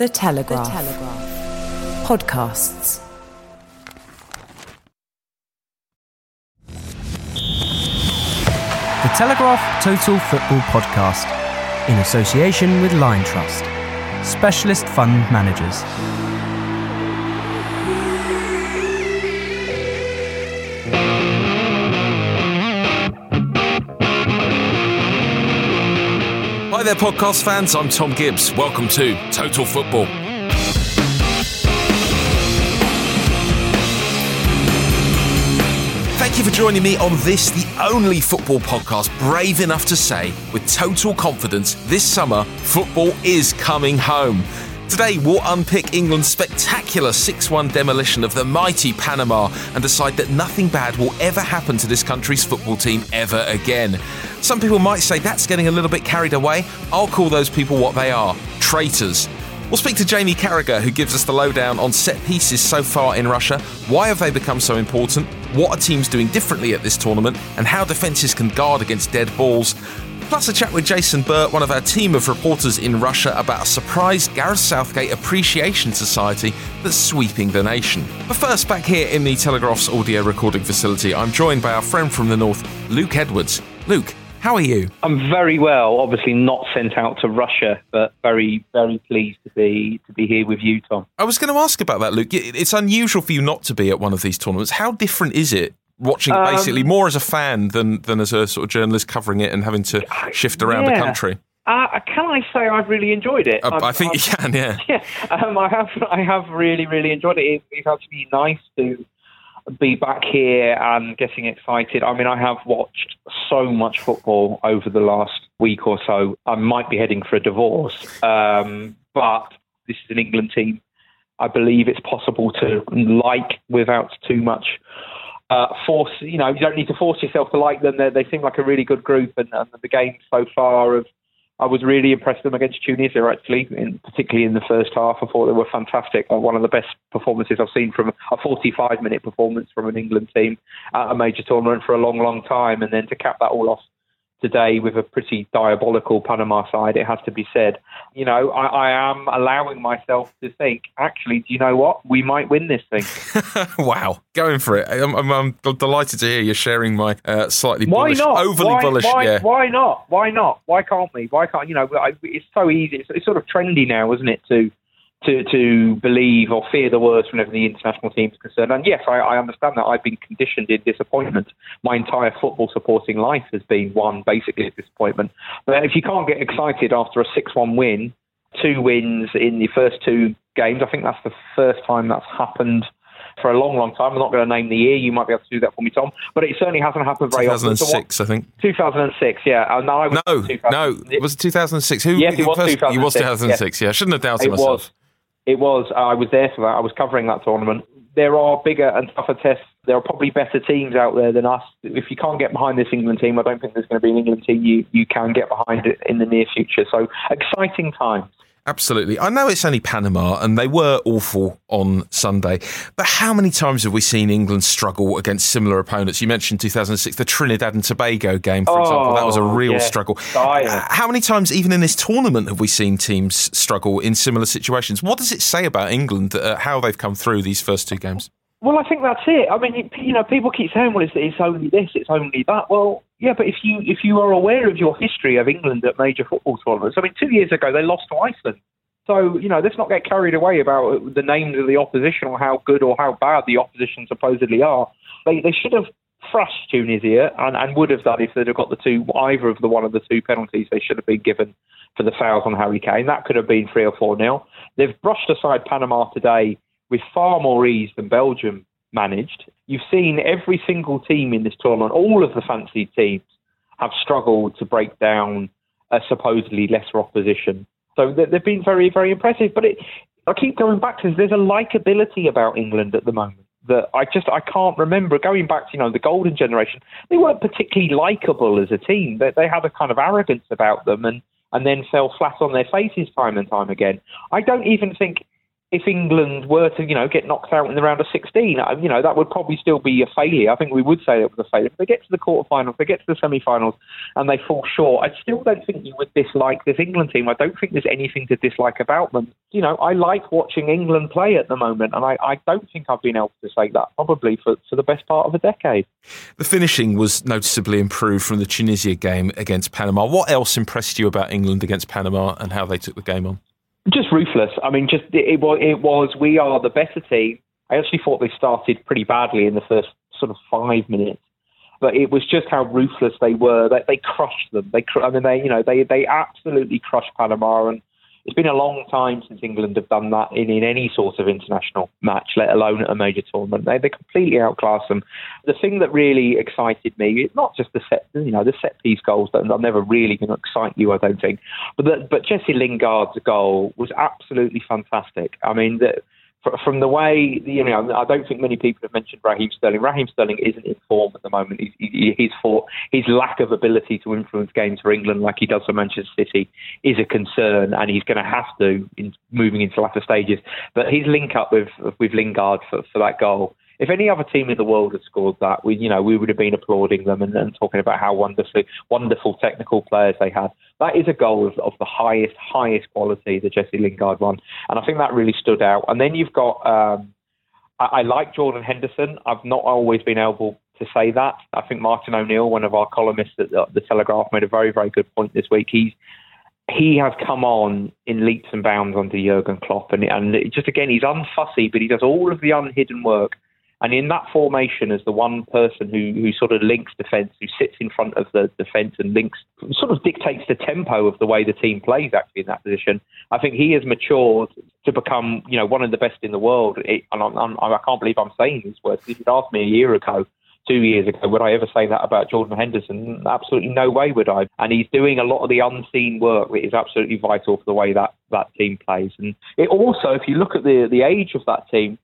The Telegraph. The Telegraph. Podcasts. The Telegraph Total Football Podcast, in association with Line Liontrust, specialist fund managers. Hi there, podcast fans. I'm Thom Gibbs. Welcome to Total Football. Thank you for joining me on this, the only football podcast brave enough to say, with total confidence, this summer, football is coming home. Today, we'll unpick England's spectacular 6 1 demolition of the mighty Panama and decide that nothing bad will ever happen to this country's football team ever again. Some people might say that's getting a little bit carried away. I'll call those people what they are traitors. We'll speak to Jamie Carragher, who gives us the lowdown on set pieces so far in Russia. Why have they become so important? What are teams doing differently at this tournament? And how defences can guard against dead balls? Plus, a chat with Jason Burt, one of our team of reporters in Russia, about a surprise Gareth Southgate Appreciation Society that's sweeping the nation. But first, back here in the Telegraph's audio recording facility, I'm joined by our friend from the north, Luke Edwards. Luke, how are you? I'm very well. Obviously not sent out to Russia, but very, very pleased to be to be here with you, Thom. I was going to ask about that, Luke. It's unusual for you not to be at one of these tournaments. How different is it watching um, basically more as a fan than than as a sort of journalist covering it and having to shift around yeah. the country? Uh, can I say I've really enjoyed it? Uh, I think I've, you can, yeah. Yeah, um, I have. I have really, really enjoyed it. it it's actually nice to be back here and getting excited. I mean, I have watched so much football over the last week or so. I might be heading for a divorce, um, but this is an England team. I believe it's possible to like without too much uh, force. You know, you don't need to force yourself to like them. They're, they seem like a really good group, and, and the games so far have I was really impressed with them against Tunisia, actually, in, particularly in the first half. I thought they were fantastic. Uh, one of the best performances I've seen from a 45 minute performance from an England team at a major tournament for a long, long time. And then to cap that all off today with a pretty diabolical Panama side, it has to be said. You know, I, I, am allowing myself to think, actually, do you know what? We might win this thing. wow, going for it. I'm, I'm, I'm, delighted to hear you're sharing my uh, slightly why bullish, not? overly why, bullish. Why, yeah. why not? Why not? Why can't we? Why can't, you know, it's so easy. It's, it's sort of trendy now, isn't it, to to, to believe or fear the worst whenever the international team is concerned. And yes, I, I, understand that I've been conditioned in disappointment. My entire football supporting life has been one basically of disappointment. But if you can't get excited after a 6 1 win, two wins in the first two games, I think that's the first time that's happened for a long, long time. I'm not going to name the year. You might be able to do that for me, Thom. But it certainly hasn't happened very 2006, often. 2006, I think. 2006, yeah. Uh, no, no, no. It was 2006. Who? Yes, it was first, 2006. It was 2006. Yes. Yeah, I shouldn't have doubted it myself. Was. It was. Uh, I was there for that. I was covering that tournament. There are bigger and tougher tests. There are probably better teams out there than us. If you can't get behind this England team, I don't think there's going to be an England team you, you can get behind in the near future. So exciting times. Absolutely. I know it's only Panama and they were awful on Sunday, but how many times have we seen England struggle against similar opponents? You mentioned 2006, the Trinidad and Tobago game, for oh, example. That was a real yeah. struggle. Uh, how many times, even in this tournament, have we seen teams struggle in similar situations? What does it say about England, uh, how they've come through these first two games? Well, I think that's it. I mean, you know, people keep saying, "Well, it's, it's only this, it's only that." Well, yeah, but if you if you are aware of your history of England at major football tournaments, I mean, two years ago they lost to Iceland. So you know, let's not get carried away about the names of the opposition or how good or how bad the opposition supposedly are. They they should have thrashed Tunisia and, and would have done if they'd have got the two either of the one of the two penalties they should have been given for the fouls on Harry Kane. That could have been three or four nil. They've brushed aside Panama today with far more ease than Belgium managed. You've seen every single team in this tournament, all of the fancy teams, have struggled to break down a supposedly lesser opposition. So they've been very, very impressive. But it, I keep going back to this. There's a likability about England at the moment that I just I can't remember. Going back to you know the golden generation, they weren't particularly likable as a team. They, they had a kind of arrogance about them, and and then fell flat on their faces time and time again. I don't even think if England were to, you know, get knocked out in the round of 16, uh, you know, that would probably still be a failure. I think we would say it was a failure. If they get to the quarterfinals, they get to the semi-finals, and they fall short, I still don't think you would dislike this England team. I don't think there's anything to dislike about them. You know, I like watching England play at the moment, and I, I don't think I've been able to say that probably for, for the best part of a decade. The finishing was noticeably improved from the Tunisia game against Panama. What else impressed you about England against Panama and how they took the game on? Just ruthless. I mean, just it, was. It was. We are the better team. I actually thought they started pretty badly in the first sort of five minutes, but it was just how ruthless they were. They, they crushed them. They, I mean, they, you know, they they absolutely crushed Panama, and it's been a long time since England have done that in, in any sort of international match, let alone at a major tournament. They they completely outclass them. The thing that really excited me, it's not just the set, you know, the set piece goals that are never really going to excite you, I don't think, but the, but Jesse Lingard's goal was absolutely fantastic. I mean, the, from the way you know, I don't think many people have mentioned Raheem Sterling. Raheem Sterling isn't in form at the moment. He's, he, he's for his lack of ability to influence games for England, like he does for Manchester City, is a concern, and he's going to have to in moving into latter stages. But his link up with with Lingard for, for that goal if any other team in the world had scored that, we you know we would have been applauding them and, and talking about how wonderfully wonderful technical players they had. That is a goal of, of the highest highest quality that Jesse Lingard won, and I think that really stood out. And then you've got um, I, I like Jordan Henderson. I've not always been able to say that. I think Martin O'Neill, one of our columnists at the, the Telegraph, made a very very good point this week. He's he has come on in leaps and bounds under Jurgen Klopp, and, and just again, he's unfussy, but he does all of the unhidden work and in that formation, as the one person who, who sort of links defence, who sits in front of the defence and links, sort of dictates the tempo of the way the team plays actually in that position, I think he has matured to become, you know, one of the best in the world. It, and I'm, I'm, I can not believe I'm saying these words. If you'd asked me a year ago, two years ago, would I ever say that about Jordan Henderson? Absolutely no way would I. And he's doing a lot of the unseen work that is absolutely vital for the way that that team plays. And it also, if you look at the the age of that team,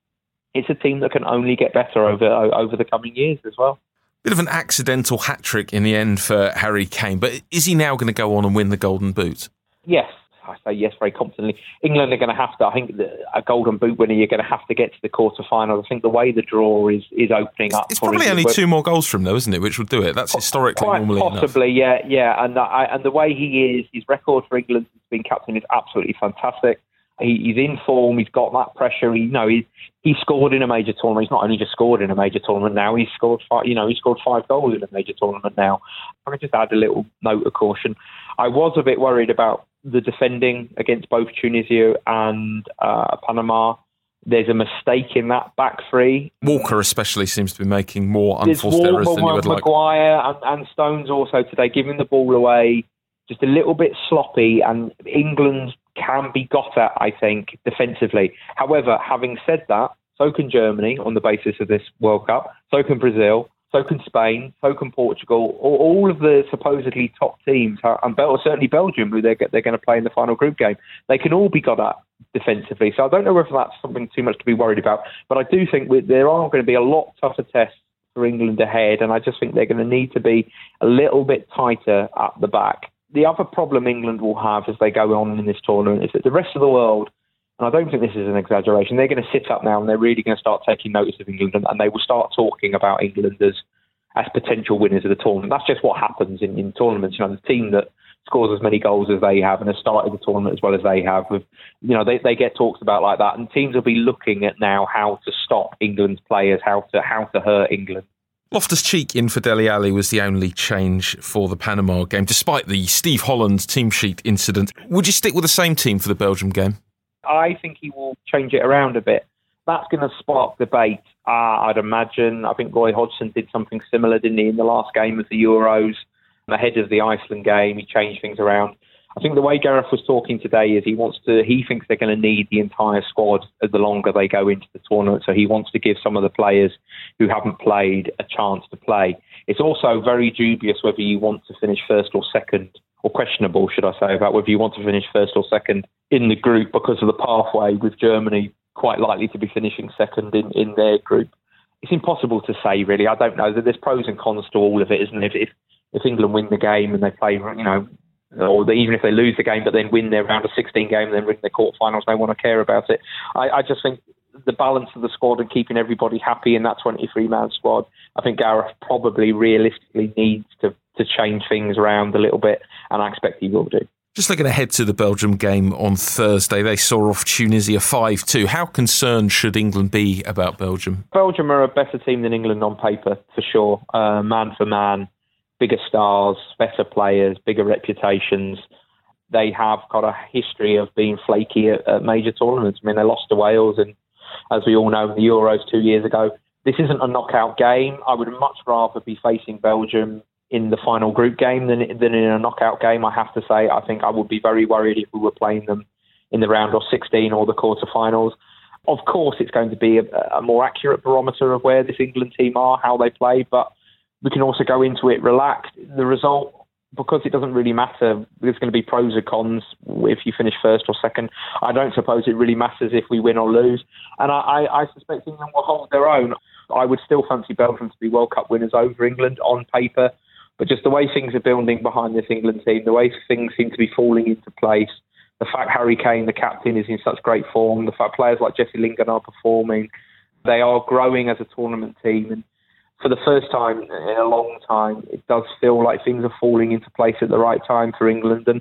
it's a team that can only get better over over the coming years as well. Bit of an accidental hat trick in the end for Harry Kane, but is he now going to go on and win the Golden Boot? Yes, I say yes very confidently. England are going to have to. I think a Golden Boot winner, you're going to have to get to the quarter quarterfinals. I think the way the draw is is opening up. It's probably only two more goals from though, isn't it? Which will do it. That's historically Quite normally possibly, enough. yeah, yeah. And I, and the way he is, his record for England has been captain is absolutely fantastic. He, he's in form. He's got that pressure. He, you know, he he scored in a major tournament. He's not only just scored in a major tournament now. He's scored five. You know, he scored five goals in a major tournament now. I can just add a little note of caution. I was a bit worried about the defending against both Tunisia and uh, Panama. There's a mistake in that back three. Walker especially seems to be making more unforced errors than you would like. Maguire and, and Stones also today giving the ball away just a little bit sloppy, and England's can be got at, I think, defensively. However, having said that, so can Germany on the basis of this World Cup, so can Brazil, so can Spain, so can Portugal, all, of the supposedly top teams, uh, and certainly Belgium, who they're, they're going to play in the final group game, they can all be got at defensively. So I don't know whether that's something too much to be worried about, but I do think there are going to be a lot tougher tests for England ahead, and I just think they're going to need to be a little bit tighter at the back the other problem England will have as they go on in this tournament is that the rest of the world, and I don't think this is an exaggeration, they're going to sit up now and they're really going to start taking notice of England and, they will start talking about England as, as potential winners of the tournament. That's just what happens in, in tournaments. You know, the team that scores as many goals as they have and has started the tournament as well as they have, with, you know, they, they get talked about like that. And teams will be looking at now how to stop England's players, how to how to hurt England. Loftus Cheek in for Dele Alli was the only change for the Panama game, despite the Steve Holland team sheet incident. Would you stick with the same team for the Belgium game? I think he will change it around a bit. That's going to spark debate, uh, I'd imagine. I think Roy Hodgson did something similar, didn't he, in the last game of the Euros, ahead of the Iceland game. He changed things around. I think the way Gareth was talking today is he wants to. He thinks they're going to need the entire squad the longer they go into the tournament. So he wants to give some of the players who haven't played a chance to play. It's also very dubious whether you want to finish first or second or questionable, should I say, about whether you want to finish first or second in the group because of the pathway with Germany quite likely to be finishing second in, in their group. It's impossible to say, really. I don't know. There's pros and cons to all of it, isn't it? If, if England win the game and they play, you know, or even if they lose the game but then win their round of 16 game and then win the quarterfinals, they want to care about it. I, I just think the balance of the squad and keeping everybody happy in that 23 man squad, I think Gareth probably realistically needs to, to change things around a little bit, and I expect he will do. Just looking ahead to the Belgium game on Thursday, they saw off Tunisia 5 2. How concerned should England be about Belgium? Belgium are a better team than England on paper, for sure. Uh, man for man, bigger stars, better players, bigger reputations. They have got a history of being flaky at, at major tournaments. I mean, they lost to Wales, and as we all know, the Euros two years ago. This isn't a knockout game. I would much rather be facing Belgium in the final group game than than in a knockout game. I have to say, I think I would be very worried if we were playing them in the round of 16 or the quarterfinals. Of course, it's going to be a, a more accurate barometer of where this England team are, how they play, but we can also go into it relaxed. The result, because it doesn't really matter, there's going to be pros and cons if you finish first or second. I don't suppose it really matters if we win or lose. And I, I, I suspect England will hold their own. I would still fancy Belgium to be World Cup winners over England on paper. But just the way things are building behind this England team, the way things seem to be falling into place, the fact Harry Kane, the captain, is in such great form, the fact players like Jesse Lingard are performing, they are growing as a tournament team. And for the first time in a long time, it does feel like things are falling into place at the right time for England. And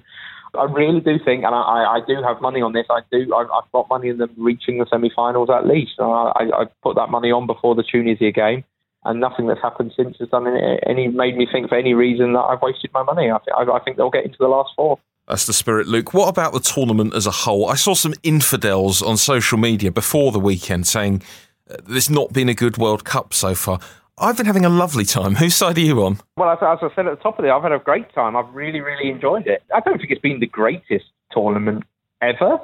I really do think, and I, I do have money on this. I do. I, have got money in them reaching the semi-finals at least. I, I put that money on before the Tunisia game and nothing that's happened since has done any, made me think for any reason that I've wasted my money. I, th- I think they'll get into the last four. That's the spirit, Luke. What about the tournament as a whole? I saw some infidels on social media before the weekend saying uh, there's not been a good World Cup so far. I've been having a lovely time. Whose side are you on? Well, as, as I said at the top of it, I've had a great time. I've really, really enjoyed it. I don't think it's been the greatest tournament ever,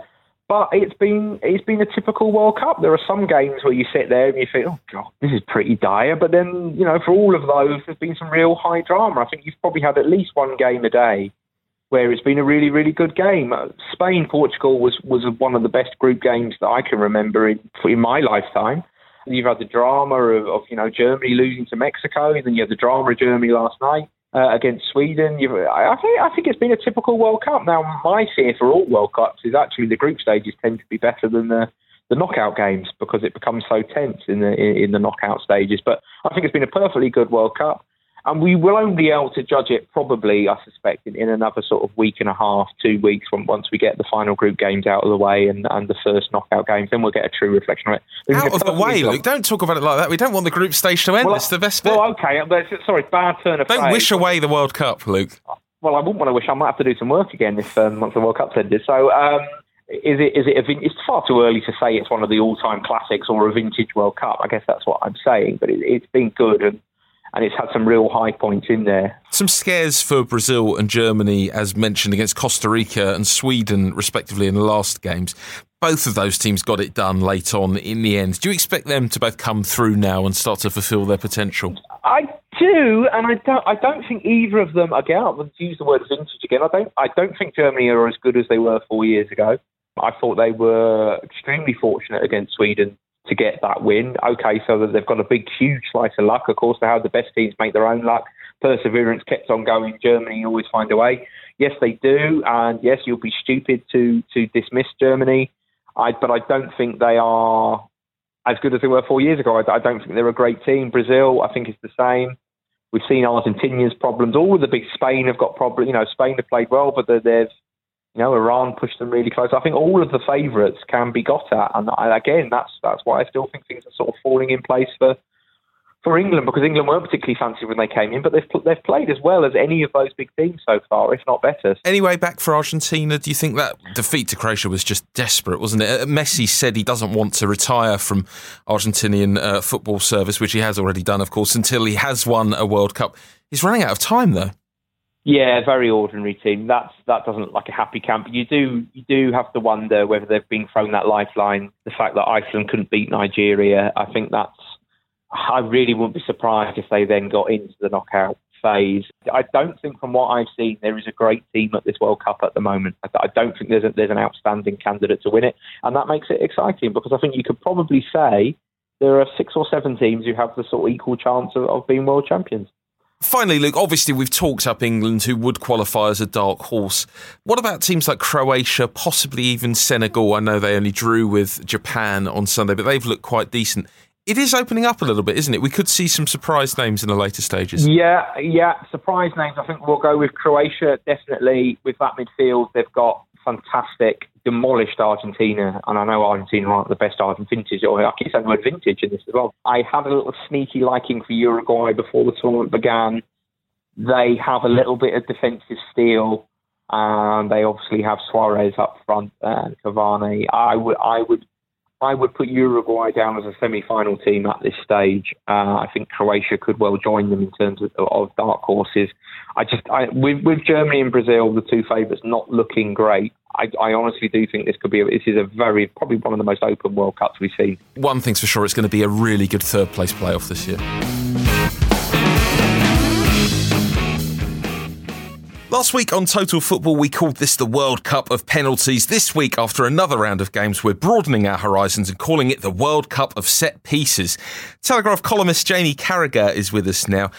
but it's been it's been a typical World Cup. There are some games where you sit there and you think, oh god, this is pretty dire. But then you know, for all of those, there's been some real high drama. I think you've probably had at least one game a day where it's been a really really good game. Uh, Spain Portugal was was one of the best group games that I can remember in in my lifetime. You've had the drama of, of you know Germany losing to Mexico, and then you had the drama of Germany last night uh, against Sweden. You've, I, think, I think it's been a typical World Cup. Now, my fear for all World Cups is actually the group stages tend to be better than the, the knockout games because it becomes so tense in the in, in the knockout stages. But I think it's been a perfectly good World Cup. And we will only be able to judge it probably, I suspect, in, in another sort of week and a half, two weeks, when, once we get the final group games out of the way and, and the first knockout games. Then we'll get a true reflection of it. out of the way, Luke. Don't talk about it like that. We don't want the group stage to end. Well, it's the best bit. Well, okay. Sorry, bad turn of Don't phrase. wish away the World Cup, Luke. Well, I wouldn't want to wish. I might have to do some work again if um, once the World Cup's ended. So. Um, is it? Is it? A, it's far too early to say it's one of the all-time classics or a vintage World Cup. I guess that's what I'm saying. But it, it's been good, and and it's had some real high points in there. Some scares for Brazil and Germany, as mentioned, against Costa Rica and Sweden, respectively, in the last games. Both of those teams got it done late on in the end. Do you expect them to both come through now and start to fulfil their potential? I do, and I don't. I don't think either of them. Again, I'll use the word vintage again. I don't. I don't think Germany are as good as they were four years ago. I thought they were extremely fortunate against Sweden to get that win. Okay, so they've got a big, huge slice of luck. Of course, they have the best teams make their own luck. Perseverance kept on going. Germany always find a way. Yes, they do, and yes, you'll be stupid to to dismiss Germany. I, but I don't think they are as good as they were four years ago. I, I don't think they're a great team. Brazil, I think, is the same. We've seen Argentina's problems. All of the big Spain have got problems. You know, Spain have played well, but they've you know, Iran pushed them really close. I think all of the favourites can be got at, and again, that's that's why I still think things are sort of falling in place for for England because England weren't particularly fancy when they came in, but they've they've played as well as any of those big teams so far, if not better. Anyway, back for Argentina, do you think that defeat to Croatia was just desperate, wasn't it? Uh, Messi said he doesn't want to retire from Argentinian uh, football service, which he has already done, of course, until he has won a World Cup. He's running out of time, though. Yeah, very ordinary team. That's that doesn't look like a happy camp. You do you do have to wonder whether they've been thrown that lifeline. The fact that Iceland couldn't beat Nigeria, I think that's. I really wouldn't be surprised if they then got into the knockout phase. I don't think, from what I've seen, there is a great team at this World Cup at the moment. I don't think there's a, there's an outstanding candidate to win it, and that makes it exciting because I think you could probably say there are six or seven teams who have the sort of equal chance of, of being world champions. Finally, Luke, obviously we've talked up England who would qualify as a dark horse. What about teams like Croatia, possibly even Senegal? I know they only drew with Japan on Sunday, but they've looked quite decent. It is opening up a little bit, isn't it? We could see some surprise names in the later stages. Yeah, yeah, surprise names. I think we'll go with Croatia, definitely. With that midfield, they've got fantastic, demolished Argentina, and I know Argentina aren't the best Argent or I keep saying the word vintage in this as well. I had a little sneaky liking for Uruguay before the tournament began. They have a little bit of defensive steel, and they obviously have Suarez up front and Cavani. I would, I would I would put Uruguay down as a semi-final team at this stage. Uh, I think Croatia could well join them in terms of, of dark horses. I just, I, with, with Germany and Brazil, the two favourites not looking great. I, I, honestly do think this could be. A, this is a very probably one of the most open World Cups we've seen. One thing's for sure, it's going to be a really good third place playoff this year. Last week on Total Football, we called this the World Cup of penalties. This week, after another round of games, we're broadening our horizons and calling it the World Cup of set pieces. Telegraph columnist Jamie Carragher is with us now.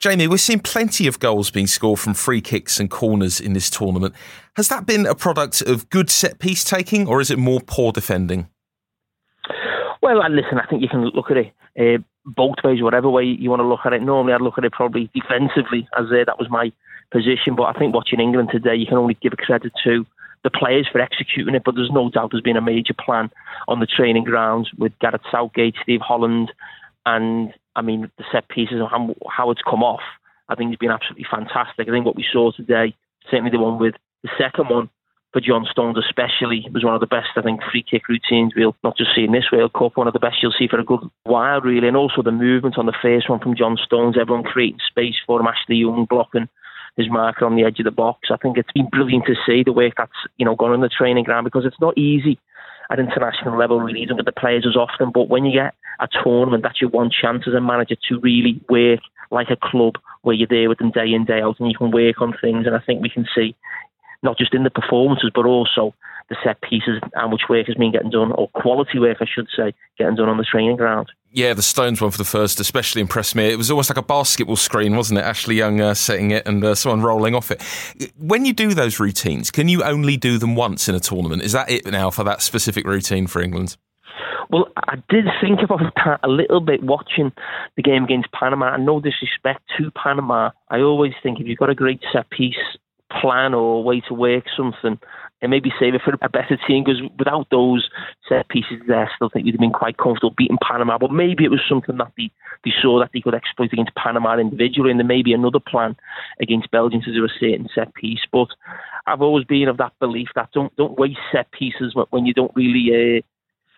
Jamie, we're seeing plenty of goals being scored from free kicks and corners in this tournament. Has that been a product of good set piece taking, or is it more poor defending? Well, listen, I think you can look at it uh, both ways, whatever way you want to look at it. Normally, I'd look at it probably defensively, as uh, that was my position. But I think watching England today, you can only give credit to the players for executing it. But there's no doubt there's been a major plan on the training grounds with Gareth Southgate, Steve Holland, and I mean the set pieces and how, it's come off. I think it's been absolutely fantastic. I think what we saw today, certainly the one with the second one for John Stones especially, was one of the best, I think, free kick routines we'll not just see in this World Cup, one of the best you'll see for a good while, really. And also the movement on the first one from John Stones, everyone creating space for him, Ashley Young blocking his marker on the edge of the box. I think it's been brilliant to see the work that's you know gone on the training ground because it's not easy at international level really. Don't get the players as often, but when you get a tournament, that's your one chance as a manager to really work like a club where you're there with them day in day out and you can work on things. And I think we can see not just in the performances but also the set pieces and which work has been getting done, or quality work, I should say, getting done on the training ground. Yeah, the Stones one for the first especially impressed me. It was almost like a basketball screen, wasn't it? Ashley Young uh, setting it and uh, someone rolling off it. When you do those routines, can you only do them once in a tournament? Is that it now for that specific routine for England? Well, I did think about that a little bit watching the game against Panama. And no disrespect to Panama, I always think if you've got a great set piece plan or way to work something, and maybe save it for a better team because without those set pieces there, I still think we'd have been quite comfortable beating Panama. But maybe it was something that they, they saw that they could exploit against Panama individually, and there may be another plan against Belgium to do a certain set piece. But I've always been of that belief that don't don't waste set pieces when you don't really uh,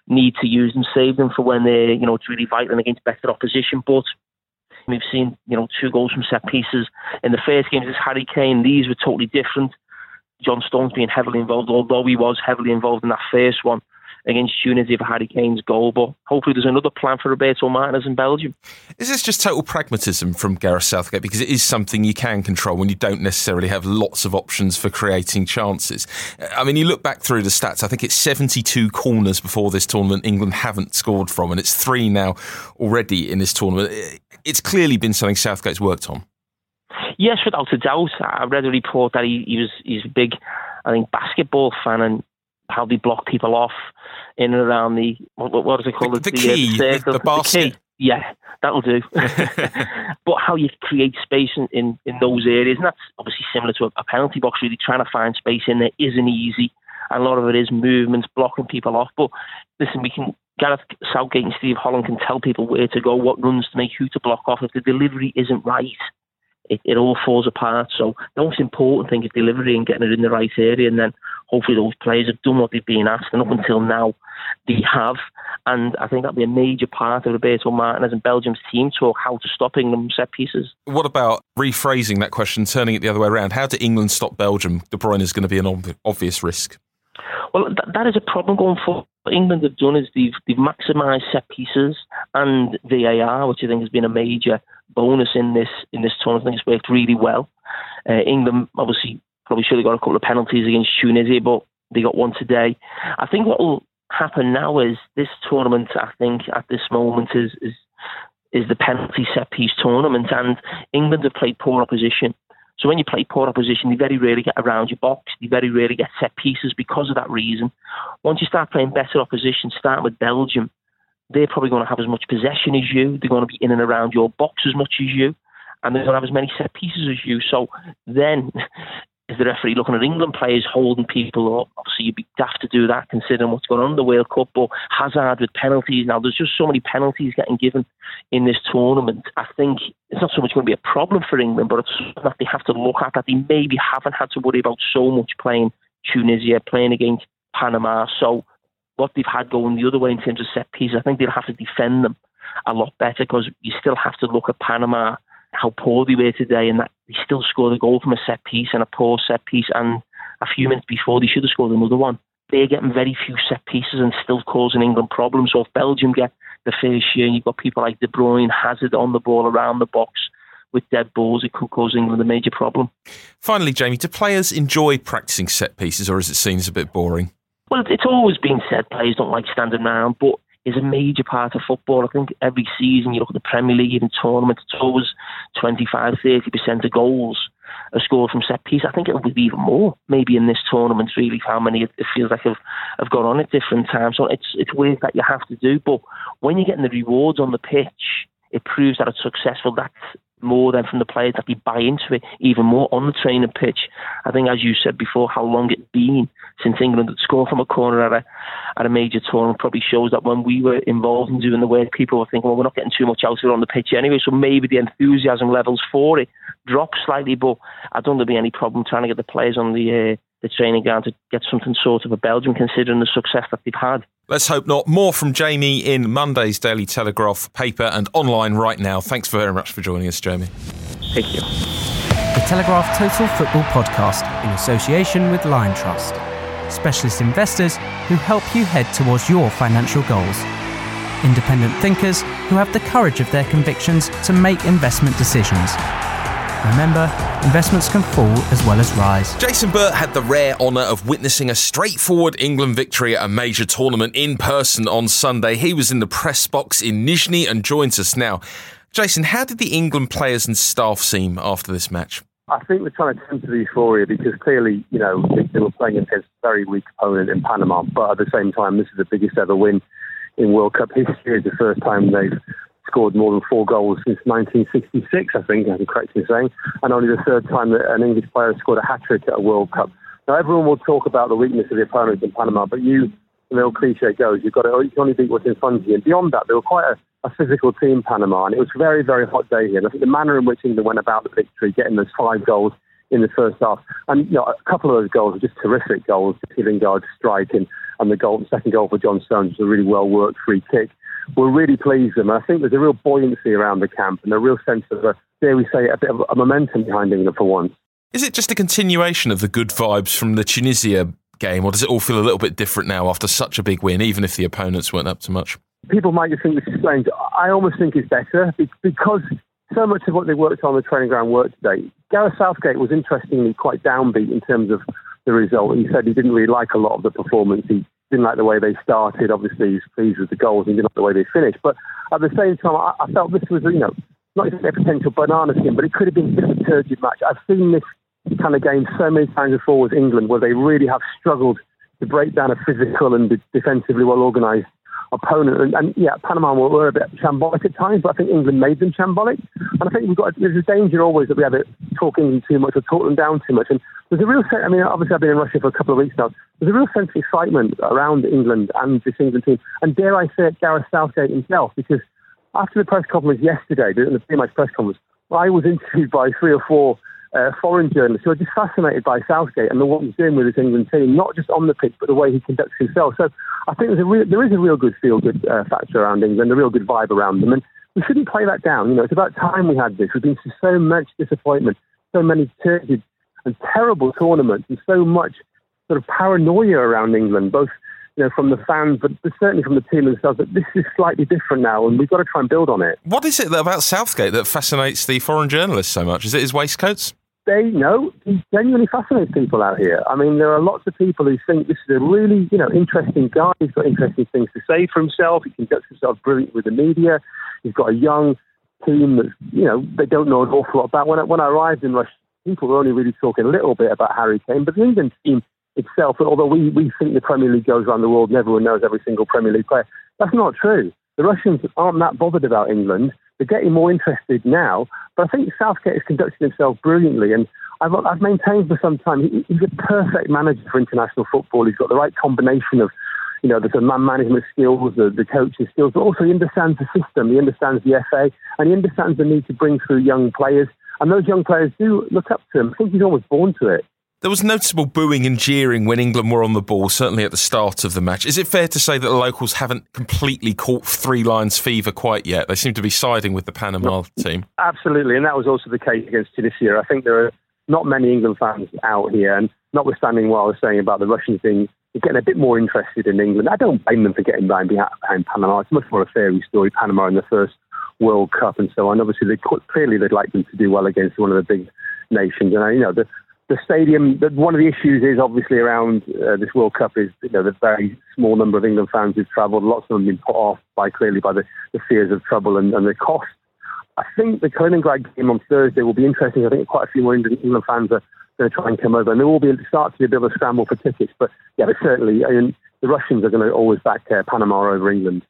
need to use them. Save them for when they're you know it's really vital against better opposition. But We've seen, you know, two goals from set pieces in the first games. As Harry Kane, these were totally different. John Stones being heavily involved, although he was heavily involved in that first one against Tunisia for Harry Kane's goal. But hopefully, there's another plan for Roberto Martinez in Belgium. Is this just total pragmatism from Gareth Southgate? Because it is something you can control when you don't necessarily have lots of options for creating chances. I mean, you look back through the stats, I think it's 72 corners before this tournament England haven't scored from, and it's three now already in this tournament. It's clearly been something Southgate's worked on. Yes, without a doubt. I read a report that he, he was he's a big, I think, basketball fan and how they block people off in and around the what, what is it called? The, the, the key, uh, the, the, basket. The key. Yeah, that'll do. but how you create space in, in, in, those areas, and that's obviously similar to a, a, penalty box. Really, trying to find space in there isn't easy. And a lot of it is movements, blocking people off. But listen, we can Gareth Southgate and Steve Holland can tell people where to go, what runs to make, who to block off. If the delivery isn't right, it, it all falls apart. So the most important thing is delivery and getting it in the right area, and then hopefully those players have done what they've been asked, and up until now they have. And I think that'll be a major part of Roberto Martinez and Belgium's team talk how to stop England set pieces. What about rephrasing that question, turning it the other way around? How do England stop Belgium? De Bruyne is going to be an obvious risk. Well, th- that is a problem going forward. What England have done is they've they've maximised set pieces and VAR, which I think has been a major bonus in this in this tournament. I think it's worked really well. Uh, England obviously probably should have got a couple of penalties against Tunisia, but they got one today. I think what will happen now is this tournament. I think at this moment is is is the penalty set piece tournament, and England have played poor opposition. So when you play poor opposition, you very rarely get around your box. You very rarely get set pieces because of that reason. Once you start playing better opposition, starting with Belgium, they're probably going to have as much possession as you. They're going to be in and around your box as much as you, and they're going to have as many set pieces as you. So then is the referee looking at England players holding people up? Obviously, you'd be daft to do that considering what's going on in the World Cup. But Hazard with penalties now, there's just so many penalties getting given in this tournament. I think it's not so much going to be a problem for England, but it's something that they have to look at that they maybe haven't had to worry about so much playing Tunisia, playing against Panama. So what they've had going the other way in terms of set pieces, I think they'll have to defend them a lot better because you still have to look at Panama how poor they were today, and that they still scored a goal from a set piece and a poor set piece, and a few minutes before they should have scored another one. They're getting very few set pieces and still causing England problems. So if Belgium get the first year, and you've got people like De Bruyne, Hazard on the ball around the box with dead balls, it could cause England a major problem. Finally, Jamie, do players enjoy practicing set pieces, or is it seen as a bit boring? Well, it's always been said players don't like standing around, but is a major part of football. I think every season you look at the Premier League, even tournaments, it's always 25, 30% of goals are scored from set piece. I think it will be even more, maybe in this tournament, really, how many it feels like have, have gone on at different times. So it's, it's work that you have to do. But when you're getting the rewards on the pitch, it proves that it's successful. That's more than from the players that they buy into it even more on the training pitch. I think, as you said before, how long it's been since England had scored from a corner at a at a major tournament probably shows that when we were involved in doing the work, people were thinking, well, we're not getting too much out of it on the pitch anyway, so maybe the enthusiasm levels for it drop slightly. But I don't think there'll be any problem trying to get the players on the uh, the training ground to get something sort of a Belgium, considering the success that they've had. Let's hope not. More from Jamie in Monday's Daily Telegraph paper and online right now. Thanks very much for joining us, Jamie. Thank you. The Telegraph Total Football Podcast in association with Liontrust. Specialist investors who help you head towards your financial goals. Independent thinkers who have the courage of their convictions to make investment decisions Remember, investments can fall as well as rise. Jason Burt had the rare honour of witnessing a straightforward England victory at a major tournament in person on Sunday. He was in the press box in Nizhny and joins us now. Jason, how did the England players and staff seem after this match? I think we're trying to temper the euphoria because clearly, you know, they were playing against a very weak opponent in Panama, but at the same time, this is the biggest ever win in World Cup history. It's the first time they've scored more than four goals since 1966, I think, I'm correct in saying, and only the third time that an English player has scored a hat trick at a World Cup. Now, everyone will talk about the weakness of the opponents in Panama, but you, the old cliche goes, you've got to, you can only beat what's in front of you. And beyond that, they were quite a, a physical team, Panama, and it was a very, very hot day here. And I think the manner in which England went about the victory, getting those five goals in the first half, and you know, a couple of those goals were just terrific goals. The Lingard strike and, and the goal, the second goal for John Stones was a really well worked free kick we're really pleased them. I think there's a real buoyancy around the camp and a real sense of, a, dare we say, a bit of a momentum behind England for once. Is it just a continuation of the good vibes from the Tunisia game, or does it all feel a little bit different now after such a big win, even if the opponents weren't up to much? People might just think this is strange. I almost think it's better because so much of what they worked on the training ground worked today. Gareth Southgate was interestingly quite downbeat in terms of the result. He said he didn't really like a lot of the performance. He didn't like the way they started. Obviously, he's pleased with the goals and didn't like the way they finished. But at the same time, I, I felt this was, you know, not even a potential banana skin, but it could have been a a turgid match. I've seen this kind of game so many times before with England where they really have struggled to break down a physical and defensively well organised opponent. And, and, yeah, Panama were, were, a bit shambolic at times, but I think England made them shambolic. And I think we've got there's a danger always that we either talk England too much or talk them down too much. And there's a real sense. I mean, obviously I've been in Russia for a couple of weeks now. There's a real sense of excitement around England and this England team. And dare I say it, Gareth Southgate himself, because after the press conference yesterday, the pre-match press conference, I was interviewed by three or four uh, foreign journalists who are just fascinated by Southgate and the what he's doing with his England team, not just on the pitch, but the way he conducts himself. So I think there's a real, there is a real good feel-good uh, factor around England, a real good vibe around them, and we shouldn't play that down. You know, it's about time we had this. We've been through so much disappointment, so many turgid and terrible tournaments, and so much sort of paranoia around England, both you know, from the fans, but, but certainly from the team themselves, that this is slightly different now, and we've got to try and build on it. What is it about Southgate that fascinates the foreign journalists so much? Is it his waistcoats? They know he genuinely fascinates people out here. I mean, there are lots of people who think this is a really, you know, interesting guy. He's got interesting things to say for himself. He conducts himself brilliantly with the media. He's got a young team that, you know, they don't know an awful lot about. When I, when I arrived in Russia, people were only really talking a little bit about Harry Kane, but the England team itself, although we, we think the Premier League goes around the world and everyone knows every single Premier League player, that's not true. The Russians aren't that bothered about England. They're getting more interested now, but I think Southgate has conducted himself brilliantly, and I've, I've maintained for some time he, he's a perfect manager for international football. He's got the right combination of you know, the man management skills, the, the coaching skills, but also he understands the system, he understands the FA, and he understands the need to bring through young players. And those young players do look up to him. I think he's almost born to it. There was noticeable booing and jeering when England were on the ball, certainly at the start of the match. Is it fair to say that the locals haven't completely caught Three Lions fever quite yet? They seem to be siding with the Panama team. Absolutely, and that was also the case against Tunisia. I think there are not many England fans out here, and notwithstanding what I was saying about the Russians being getting a bit more interested in England, I don't blame them for getting behind, behind Panama. It's much more a fairy story. Panama in the first World Cup and so on. Obviously, they clearly they'd like them to do well against one of the big nations, and you know the the stadium. The, one of the issues is obviously around uh, this World Cup is you know the very small number of England fans who've travelled. Lots of them have been put off by clearly by the, the fears of trouble and, and the cost. I think the Kaliningrad game on Thursday will be interesting. I think quite a few more England, fans are going to try and come over, and there will be start to be a bit of a scramble for tickets. But yeah, but certainly, I mean, the Russians are going to always back uh, Panama over England.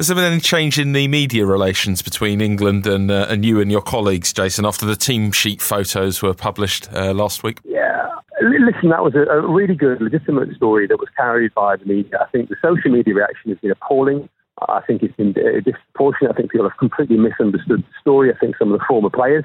Has there been any change in the media relations between England and uh, and you and your colleagues, Jason, after the team sheet photos were published uh, last week? Yeah, listen, that was a, a, really good, legitimate story that was carried by the media. I think the social media reaction has been appalling. I think it's been disproportionate. I think people have completely misunderstood the story. I think some of the former players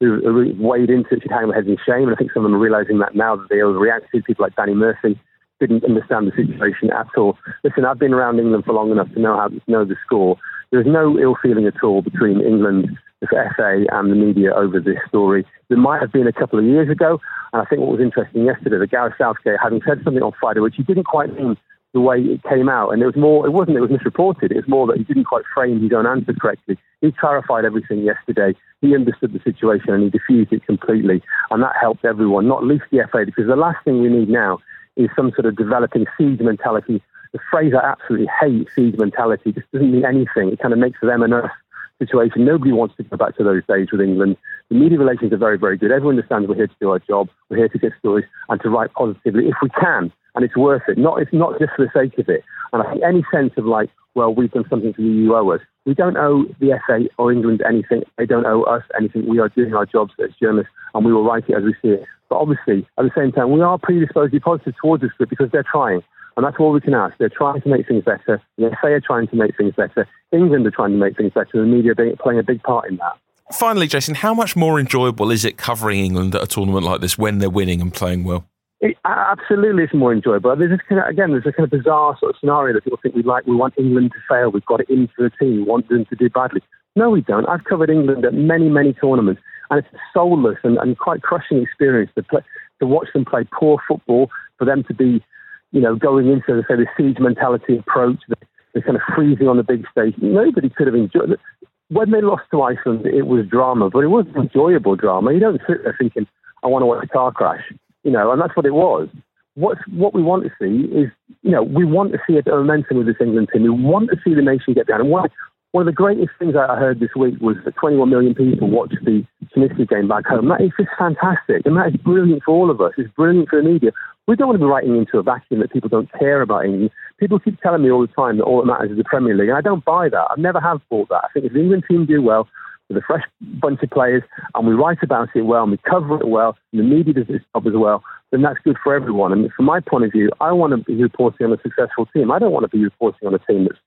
who weighed into it should hang their heads in shame. And I think some of them are realizing that now that they overreacted. People like Danny Murphy didn't understand the situation at all. Listen, I've been around England for long enough to know how to know the score. There's no ill feeling at all between England, the FA, and the media over this story. There might have been a couple of years ago, and I think what was interesting yesterday, that Gareth Southgate, having said something on Friday, which he didn't quite mean the way it came out, and it was more, it wasn't, it was misreported. It was more that he didn't quite frame his own answer correctly. He clarified everything yesterday. He understood the situation and he diffused it completely, and that helped everyone, not least the FA, because the last thing we need now is some sort of developing siege mentality. The phrase I absolutely hate, siege mentality, just doesn't mean anything. It kind of makes them and us situation. Nobody wants to go back to those days with England. The media relations are very, very good. Everyone understands we're here to do our job. We're here to get stories and to write positively if we can. And it's worth it. Not, it's not just for the sake of it. And I think any sense of like, well, we've done something for you, you owe us. We don't owe the FA or England anything. They don't owe us anything. We are doing our jobs as journalists and we will write it as we see it. But obviously, at the same time, we are predisposed to be positive towards this group because they're trying. And that's all we can ask. They're trying to make things better. The FA are trying to make things better. England are trying to make things better. And the media are playing a big part in that. Finally, Jason, how much more enjoyable is it covering England at a tournament like this when they're winning and playing well? It, absolutely, it's more enjoyable. There's this kind of, again, there's a kind of bizarre sort of scenario that people think we like. We want England to fail. We've got it in for the team. We want them to do badly. No, we don't. I've covered England at many, many tournaments, and it's a soulless and, and quite crushing experience to play, to watch them play poor football, for them to be, you know, going into the, say the siege mentality approach, the, the kind of freezing on the big stage. Nobody could have enjoyed it. When they lost to Iceland, it was drama, but it was enjoyable drama. You don't sit there thinking, "I want to watch a car crash," you know, and that's what it was. What what we want to see is, you know, we want to see a momentum with this England team. We want to see the nation get down. And one, one of the greatest things I heard this week was that 21 million people watched the Tunisia game back home. That is just fantastic, and that is brilliant for all of us. It's brilliant for the media. We don't want to be writing into a vacuum that people don't care about England. People keep telling me all the time that all that matters is the Premier League, and I don't buy that. I never have bought that. I think if the England team do well, with a fresh bunch of players, and we write about it well, and we cover it well, and the media does its job as well, then that's good for everyone. And from my point of view, I want to be reporting on a successful team. I don't want to be reporting on a team that's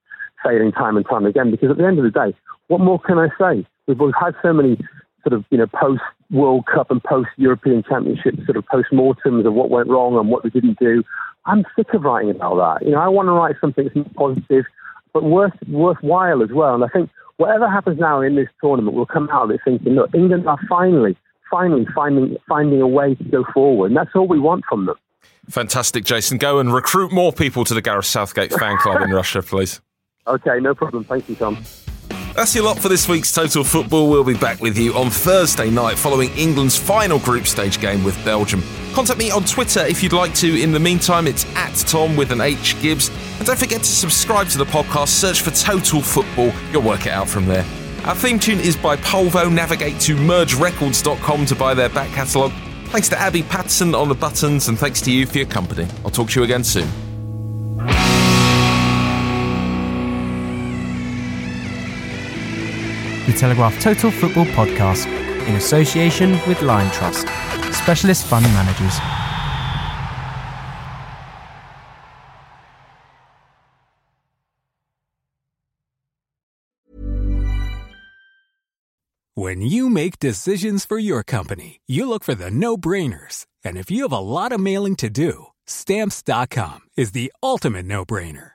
failing time and time again. Because at the end of the day, what more can I say? We've, had so many sort of you know post World Cup and post European Championship sort of post mortems of what went wrong and what we didn't do. I'm sick of writing about that. You know, I want to write something that's positive, but worth worthwhile as well. And I think whatever happens now in this tournament, we'll come out of it thinking, look, England are finally, finally finding finding a way to go forward, and that's all we want from them. Fantastic, Jason. Go and recruit more people to the Gareth Southgate fan club in Russia, please. Okay, no problem. Thank you, Thom. That's your lot for this week's Total Football. We'll be back with you on Thursday night following England's final group stage game with Belgium. Contact me on Twitter if you'd like to. In the meantime, it's at Tom with an H Gibbs. And don't forget to subscribe to the podcast. Search for Total Football. You'll work it out from there. Our theme tune is by Polvo. Navigate to mergerecords.com to buy their back catalogue. Thanks to Abby Patterson on the buttons, and thanks to you for your company. I'll talk to you again soon. The Telegraph Total Football Podcast in association with Liontrust, specialist fund managers. When you make decisions for your company, you look for the no brainers. And if you have a lot of mailing to do, stamps.com is the ultimate no brainer.